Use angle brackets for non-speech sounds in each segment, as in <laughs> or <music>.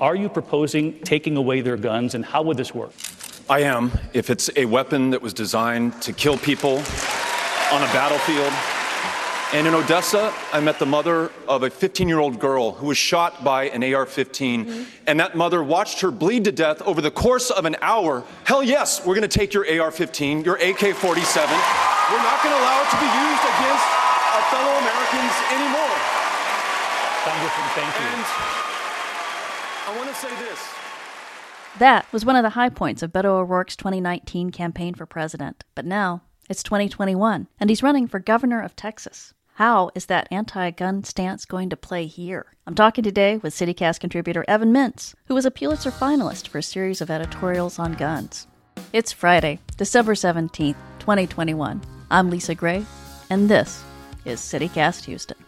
Are you proposing taking away their guns, and how would this work? I am, if it's a weapon that was designed to kill people on a battlefield. And in Odessa, I met the mother of a 15 year old girl who was shot by an AR 15. Mm-hmm. And that mother watched her bleed to death over the course of an hour. Hell yes, we're going to take your AR 15, your AK 47. We're not going to allow it to be used against our fellow Americans anymore. Congressman, thank you. And I want to say this. That was one of the high points of Beto O'Rourke's 2019 campaign for president. But now it's 2021, and he's running for governor of Texas. How is that anti gun stance going to play here? I'm talking today with CityCast contributor Evan Mintz, who was a Pulitzer finalist for a series of editorials on guns. It's Friday, December 17th, 2021. I'm Lisa Gray, and this is CityCast Houston.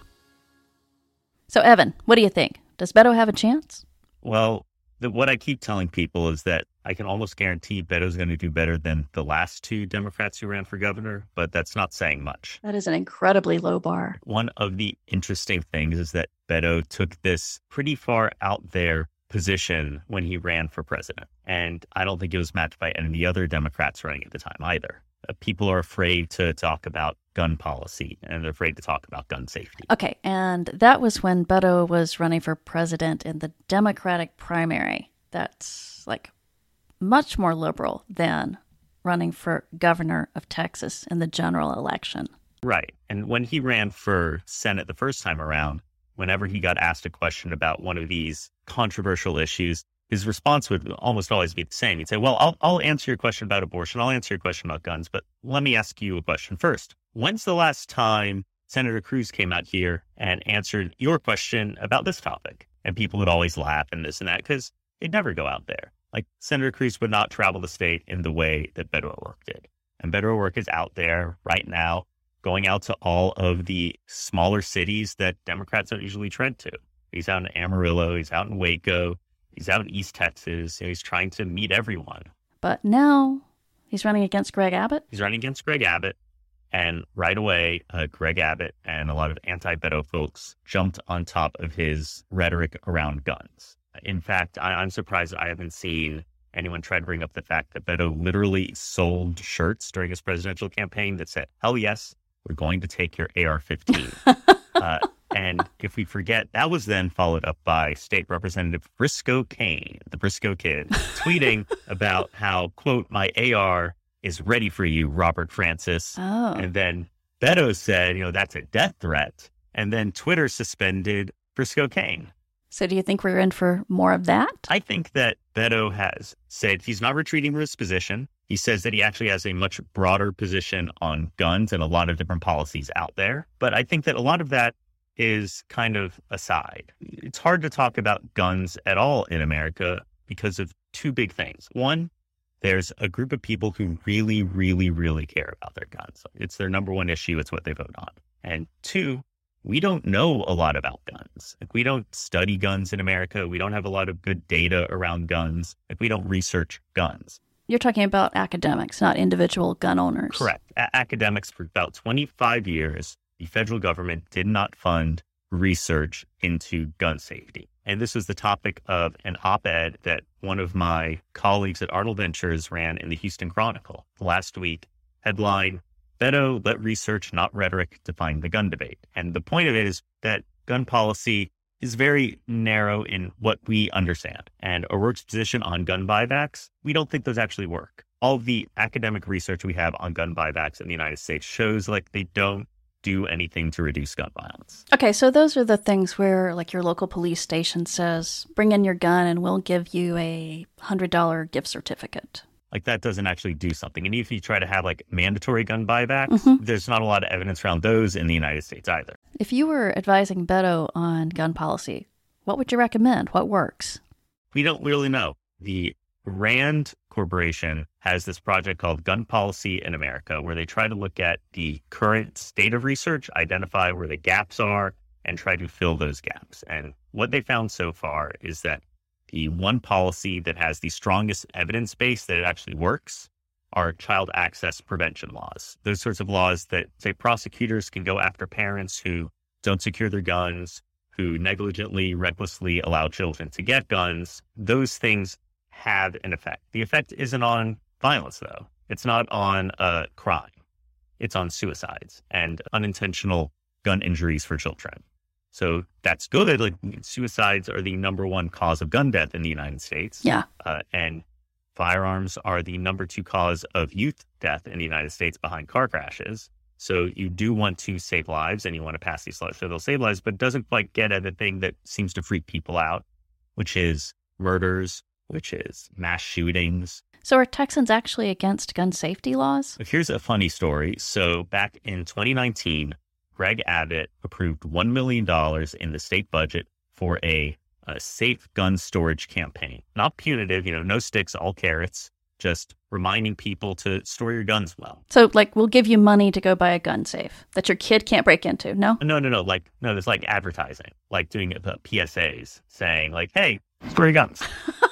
So, Evan, what do you think? Does Beto have a chance? Well, the, what I keep telling people is that I can almost guarantee Beto's going to do better than the last two Democrats who ran for governor, but that's not saying much. That is an incredibly low bar. One of the interesting things is that Beto took this pretty far out there position when he ran for president. And I don't think it was matched by any of the other Democrats running at the time either. Uh, people are afraid to talk about gun policy and they're afraid to talk about gun safety. Okay. And that was when Beto was running for president in the Democratic primary. That's like much more liberal than running for governor of Texas in the general election. Right. And when he ran for Senate the first time around, whenever he got asked a question about one of these controversial issues, his response would almost always be the same. He'd say, Well, I'll, I'll answer your question about abortion. I'll answer your question about guns, but let me ask you a question first. When's the last time Senator Cruz came out here and answered your question about this topic? And people would always laugh and this and that because they'd never go out there. Like Senator Cruz would not travel the state in the way that Beto O'Rourke did. And Beto O'Rourke is out there right now, going out to all of the smaller cities that Democrats don't usually tread to. He's out in Amarillo, he's out in Waco, he's out in East Texas. You know, he's trying to meet everyone. But now he's running against Greg Abbott. He's running against Greg Abbott. And right away, uh, Greg Abbott and a lot of anti Beto folks jumped on top of his rhetoric around guns. In fact, I, am surprised I haven't seen anyone try to bring up the fact that Beto literally sold shirts during his presidential campaign that said, hell yes, we're going to take your AR 15. <laughs> uh, and if we forget, that was then followed up by State Representative Briscoe Cain, the Briscoe kid, <laughs> tweeting about how, quote, my AR is ready for you, Robert Francis. Oh. And then Beto said, you know, that's a death threat. And then Twitter suspended Briscoe Cain. So do you think we're in for more of that? I think that Beto has said he's not retreating from his position. He says that he actually has a much broader position on guns and a lot of different policies out there. But I think that a lot of that is kind of aside. It's hard to talk about guns at all in America because of two big things. One, there's a group of people who really, really, really care about their guns. It's their number one issue. It's what they vote on. And two, we don't know a lot about guns. Like we don't study guns in America. We don't have a lot of good data around guns. Like we don't research guns. You're talking about academics, not individual gun owners. Correct. A- academics for about 25 years, the federal government did not fund research into gun safety. And this was the topic of an op ed that one of my colleagues at Arnold Ventures ran in the Houston Chronicle last week. Headline Beto let research, not rhetoric, define the gun debate. And the point of it is that gun policy is very narrow in what we understand. And O'Rourke's position on gun buybacks, we don't think those actually work. All the academic research we have on gun buybacks in the United States shows like they don't do anything to reduce gun violence. Okay, so those are the things where like your local police station says, bring in your gun and we'll give you a $100 gift certificate like that doesn't actually do something. And even if you try to have like mandatory gun buybacks, mm-hmm. there's not a lot of evidence around those in the United States either. If you were advising Beto on gun policy, what would you recommend? What works? We don't really know. The RAND Corporation has this project called Gun Policy in America, where they try to look at the current state of research, identify where the gaps are, and try to fill those gaps. And what they found so far is that the one policy that has the strongest evidence base that it actually works are child access prevention laws. Those sorts of laws that say prosecutors can go after parents who don't secure their guns, who negligently, recklessly allow children to get guns, those things have an effect. The effect isn't on violence, though. It's not on uh, crime. It's on suicides and unintentional gun injuries for children. So that's good. Like suicides are the number one cause of gun death in the United States. Yeah. Uh, and firearms are the number two cause of youth death in the United States behind car crashes. So you do want to save lives and you want to pass these laws so they'll save lives, but doesn't quite get at the thing that seems to freak people out, which is murders, which is mass shootings. So are Texans actually against gun safety laws? Here's a funny story. So back in 2019, Greg Abbott approved $1 million in the state budget for a, a safe gun storage campaign. Not punitive, you know, no sticks, all carrots, just reminding people to store your guns well. So, like, we'll give you money to go buy a gun safe that your kid can't break into. No? No, no, no. Like, no, there's like advertising, like doing uh, PSAs saying, like, hey, store your guns. <laughs>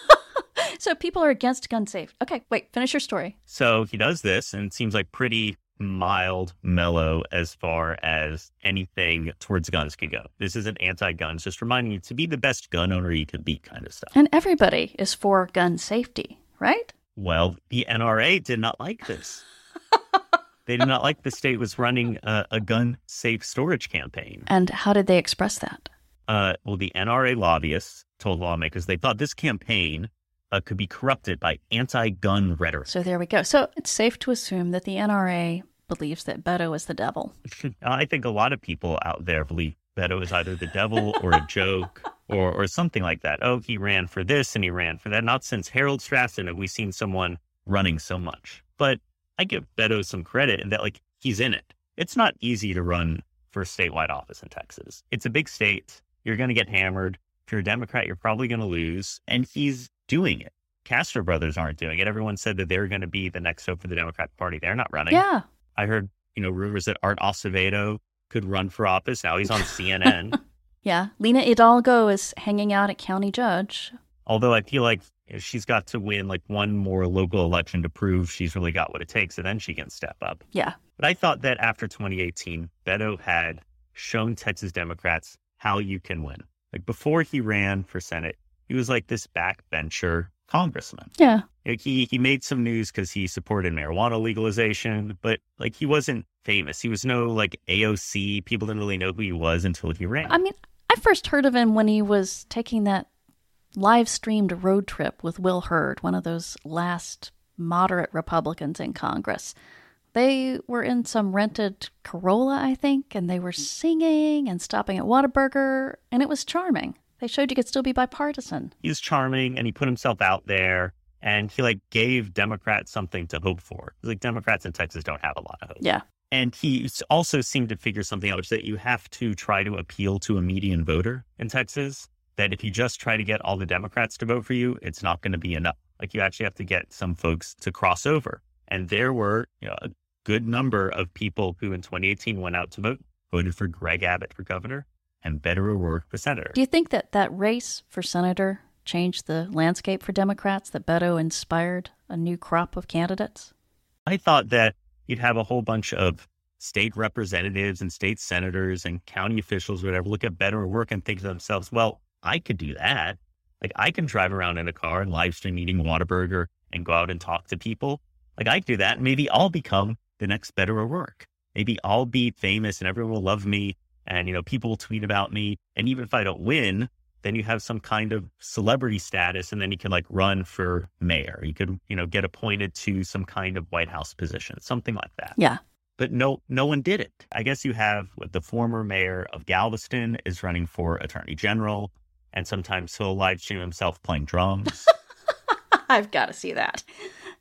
<laughs> so people are against gun safe. Okay, wait, finish your story. So he does this and it seems like pretty mild, mellow as far as anything towards guns can go. This isn't anti guns, just reminding you to be the best gun owner you can be, kind of stuff. And everybody is for gun safety, right? Well, the NRA did not like this. <laughs> they did not like the state was running a, a gun safe storage campaign. And how did they express that? Uh, well, the NRA lobbyists told lawmakers they thought this campaign uh, could be corrupted by anti gun rhetoric. So there we go. So it's safe to assume that the NRA believes that Beto is the devil. <laughs> I think a lot of people out there believe Beto is either the devil or a joke <laughs> or, or something like that. Oh, he ran for this and he ran for that. Not since Harold Stassen have we seen someone running so much. But I give Beto some credit in that, like, he's in it. It's not easy to run for statewide office in Texas. It's a big state. You're going to get hammered. If you're a Democrat, you're probably going to lose. And he's doing it. Castro brothers aren't doing it. Everyone said that they're going to be the next hope for the Democratic Party. They're not running. Yeah. I heard, you know, rumors that Art Acevedo could run for office. Now he's on <laughs> CNN. yeah. Lina Hidalgo is hanging out at county judge. Although I feel like she's got to win like one more local election to prove she's really got what it takes, and then she can step up. Yeah. But I thought that after 2018, Beto had shown Texas Democrats how you can win. Like before he ran for Senate, he was like this backbencher congressman. Yeah. Like he he made some news because he supported marijuana legalization, but like he wasn't famous. He was no like AOC. People didn't really know who he was until he ran. I mean, I first heard of him when he was taking that live streamed road trip with Will Hurd, one of those last moderate Republicans in Congress. They were in some rented Corolla, I think, and they were singing and stopping at Whataburger, and it was charming. They showed you could still be bipartisan. He's charming and he put himself out there and he like gave Democrats something to hope for. Like Democrats in Texas don't have a lot of hope. Yeah. And he also seemed to figure something out, which that you have to try to appeal to a median voter in Texas. That if you just try to get all the Democrats to vote for you, it's not going to be enough. Like you actually have to get some folks to cross over. And there were you know, a good number of people who in 2018 went out to vote, voted for Greg Abbott for governor and Beto O'Rourke for senator. Do you think that that race for senator changed the landscape for Democrats, that Beto inspired a new crop of candidates? I thought that you'd have a whole bunch of state representatives and state senators and county officials, whatever, look at Beto O'Rourke and think to themselves, well, I could do that. Like I can drive around in a car and live stream eating Whataburger and go out and talk to people. Like I could do that. Maybe I'll become the next Beto O'Rourke. Maybe I'll be famous and everyone will love me and you know people will tweet about me and even if i don't win then you have some kind of celebrity status and then you can like run for mayor. You could you know get appointed to some kind of white house position something like that. Yeah. But no no one did it. I guess you have what the former mayor of galveston is running for attorney general and sometimes he'll live stream himself playing drums. <laughs> I've got to see that.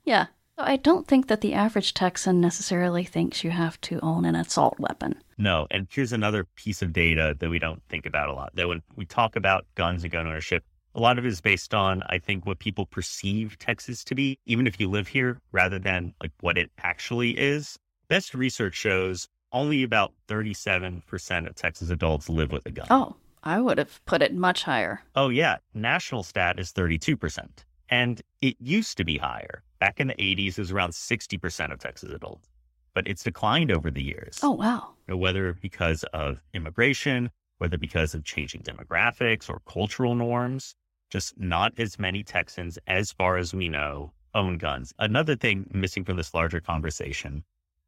Yeah. I don't think that the average Texan necessarily thinks you have to own an assault weapon. No. And here's another piece of data that we don't think about a lot. That when we talk about guns and gun ownership, a lot of it is based on, I think, what people perceive Texas to be, even if you live here, rather than like what it actually is. Best research shows only about 37% of Texas adults live with a gun. Oh, I would have put it much higher. Oh, yeah. National stat is 32%. And it used to be higher. Back in the 80s, it was around 60% of Texas adults, but it's declined over the years. Oh, wow. Whether because of immigration whether because of changing demographics or cultural norms. Just not as many Texans, as far as we know, own guns. Another thing missing from this larger conversation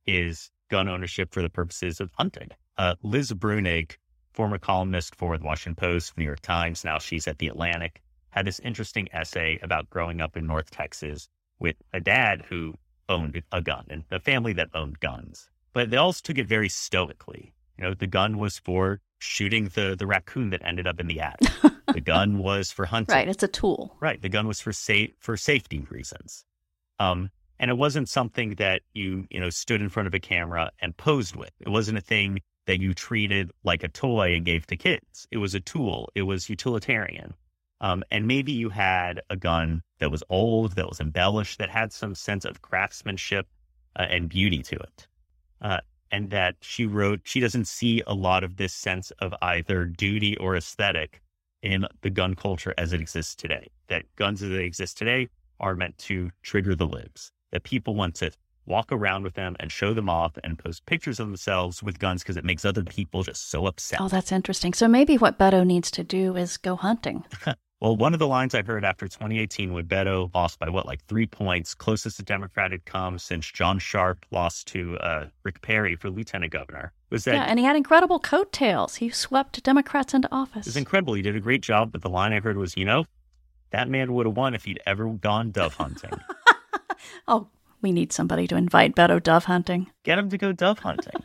is gun ownership for the purposes of hunting. Uh, Liz Bruenig, former columnist for the Washington Post, New York Times, now she's at the Atlantic, had this interesting essay about growing up in North Texas with a dad who owned a gun and a family that owned guns. But they also took it very stoically. You know, the gun was for shooting the, the raccoon that ended up in the attic. <laughs> the gun was for hunting. Right, it's a tool. Right, the gun was for sa- for safety reasons. Um, and it wasn't something that you you know stood in front of a camera and posed with. It wasn't a thing that you treated like a toy and gave to kids. It was a tool. It was utilitarian. Um, and maybe you had a gun that was old, that was embellished, that had some sense of craftsmanship uh, and beauty to it. Uh, and that she wrote, she doesn't see a lot of this sense of either duty or aesthetic in the gun culture as it exists today. That guns as they exist today are meant to trigger the libs, that people want to walk around with them and show them off and post pictures of themselves with guns because it makes other people just so upset. Oh, that's interesting. So maybe what Beto needs to do is go hunting. <laughs> Well, one of the lines I heard after 2018 when Beto lost by what, like three points, closest the Democrat had come since John Sharp lost to uh, Rick Perry for lieutenant governor, was that yeah, and he had incredible coattails. He swept Democrats into office. it was incredible. He did a great job. But the line I heard was, you know, that man would have won if he'd ever gone dove hunting. <laughs> oh, we need somebody to invite Beto dove hunting. Get him to go dove hunting.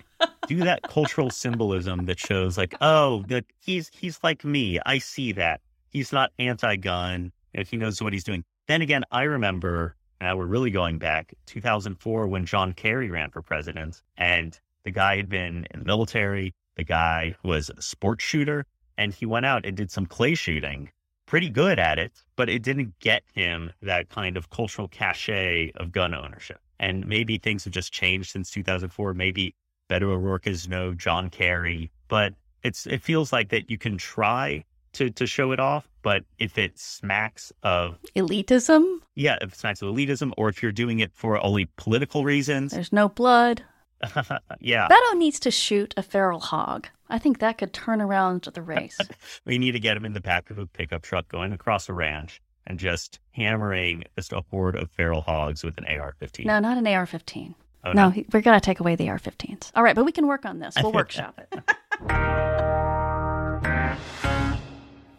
Do that cultural symbolism that shows, like, oh, that he's he's like me. I see that. He's not anti-gun. He knows what he's doing. Then again, I remember now we're really going back 2004 when John Kerry ran for president, and the guy had been in the military. The guy was a sports shooter, and he went out and did some clay shooting pretty good at it, but it didn't get him that kind of cultural cachet of gun ownership. And maybe things have just changed since 2004. Maybe Beto O'Rourke is no John Kerry, but it's it feels like that you can try to to show it off, but if it smacks of Elitism? yeah, if it smacks of elitism, or if you're doing it for only political reasons, There's no blood. <laughs> yeah, Beto needs to shoot a feral hog. I think that could turn around the race. <laughs> we need to get him in the back of a pickup truck going across a ranch and just hammering just a horde of feral hogs with an AR-15. no, not an AR 15. Oh, no, no? he- we're going to take away the AR 15s. All right, but we can work on this. We'll <laughs> workshop it.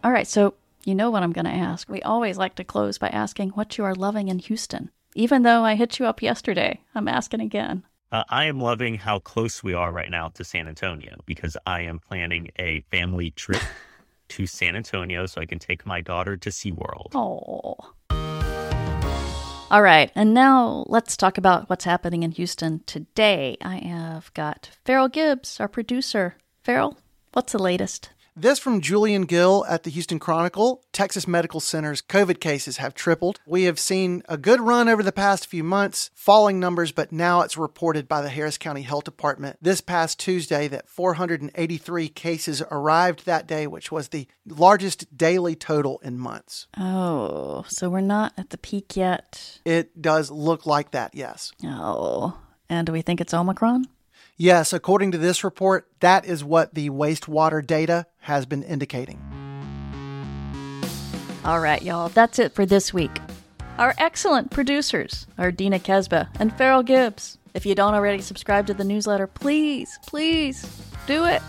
All right, so you know what I'm going to ask. We always like to close by asking what you are loving in Houston. Even though I hit you up yesterday, I'm asking again. Uh, I am loving how close we are right now to San Antonio because I am planning a family trip <laughs> to San Antonio so I can take my daughter to SeaWorld. Oh. All right, and now let's talk about what's happening in Houston today. I have got Farrell Gibbs, our producer. Farrell, what's the latest? This from Julian Gill at the Houston Chronicle. Texas Medical Center's COVID cases have tripled. We have seen a good run over the past few months, falling numbers, but now it's reported by the Harris County Health Department this past Tuesday that 483 cases arrived that day, which was the largest daily total in months. Oh, so we're not at the peak yet. It does look like that, yes. Oh, and do we think it's Omicron? Yes, according to this report, that is what the wastewater data has been indicating. All right, y'all, that's it for this week. Our excellent producers are Dina Kesba and Farrell Gibbs. If you don't already subscribe to the newsletter, please, please do it.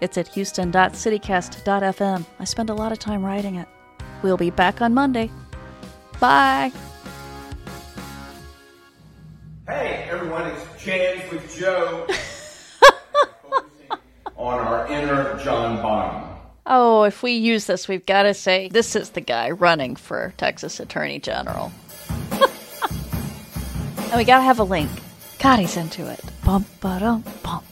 It's at houston.citycast.fm. I spend a lot of time writing it. We'll be back on Monday. Bye. Jams with Joe. <laughs> On our inner John Bonham. Oh, if we use this, we've got to say this is the guy running for Texas Attorney General. <laughs> and we got to have a link. God, he's into it. Bum, ba, dum, bum.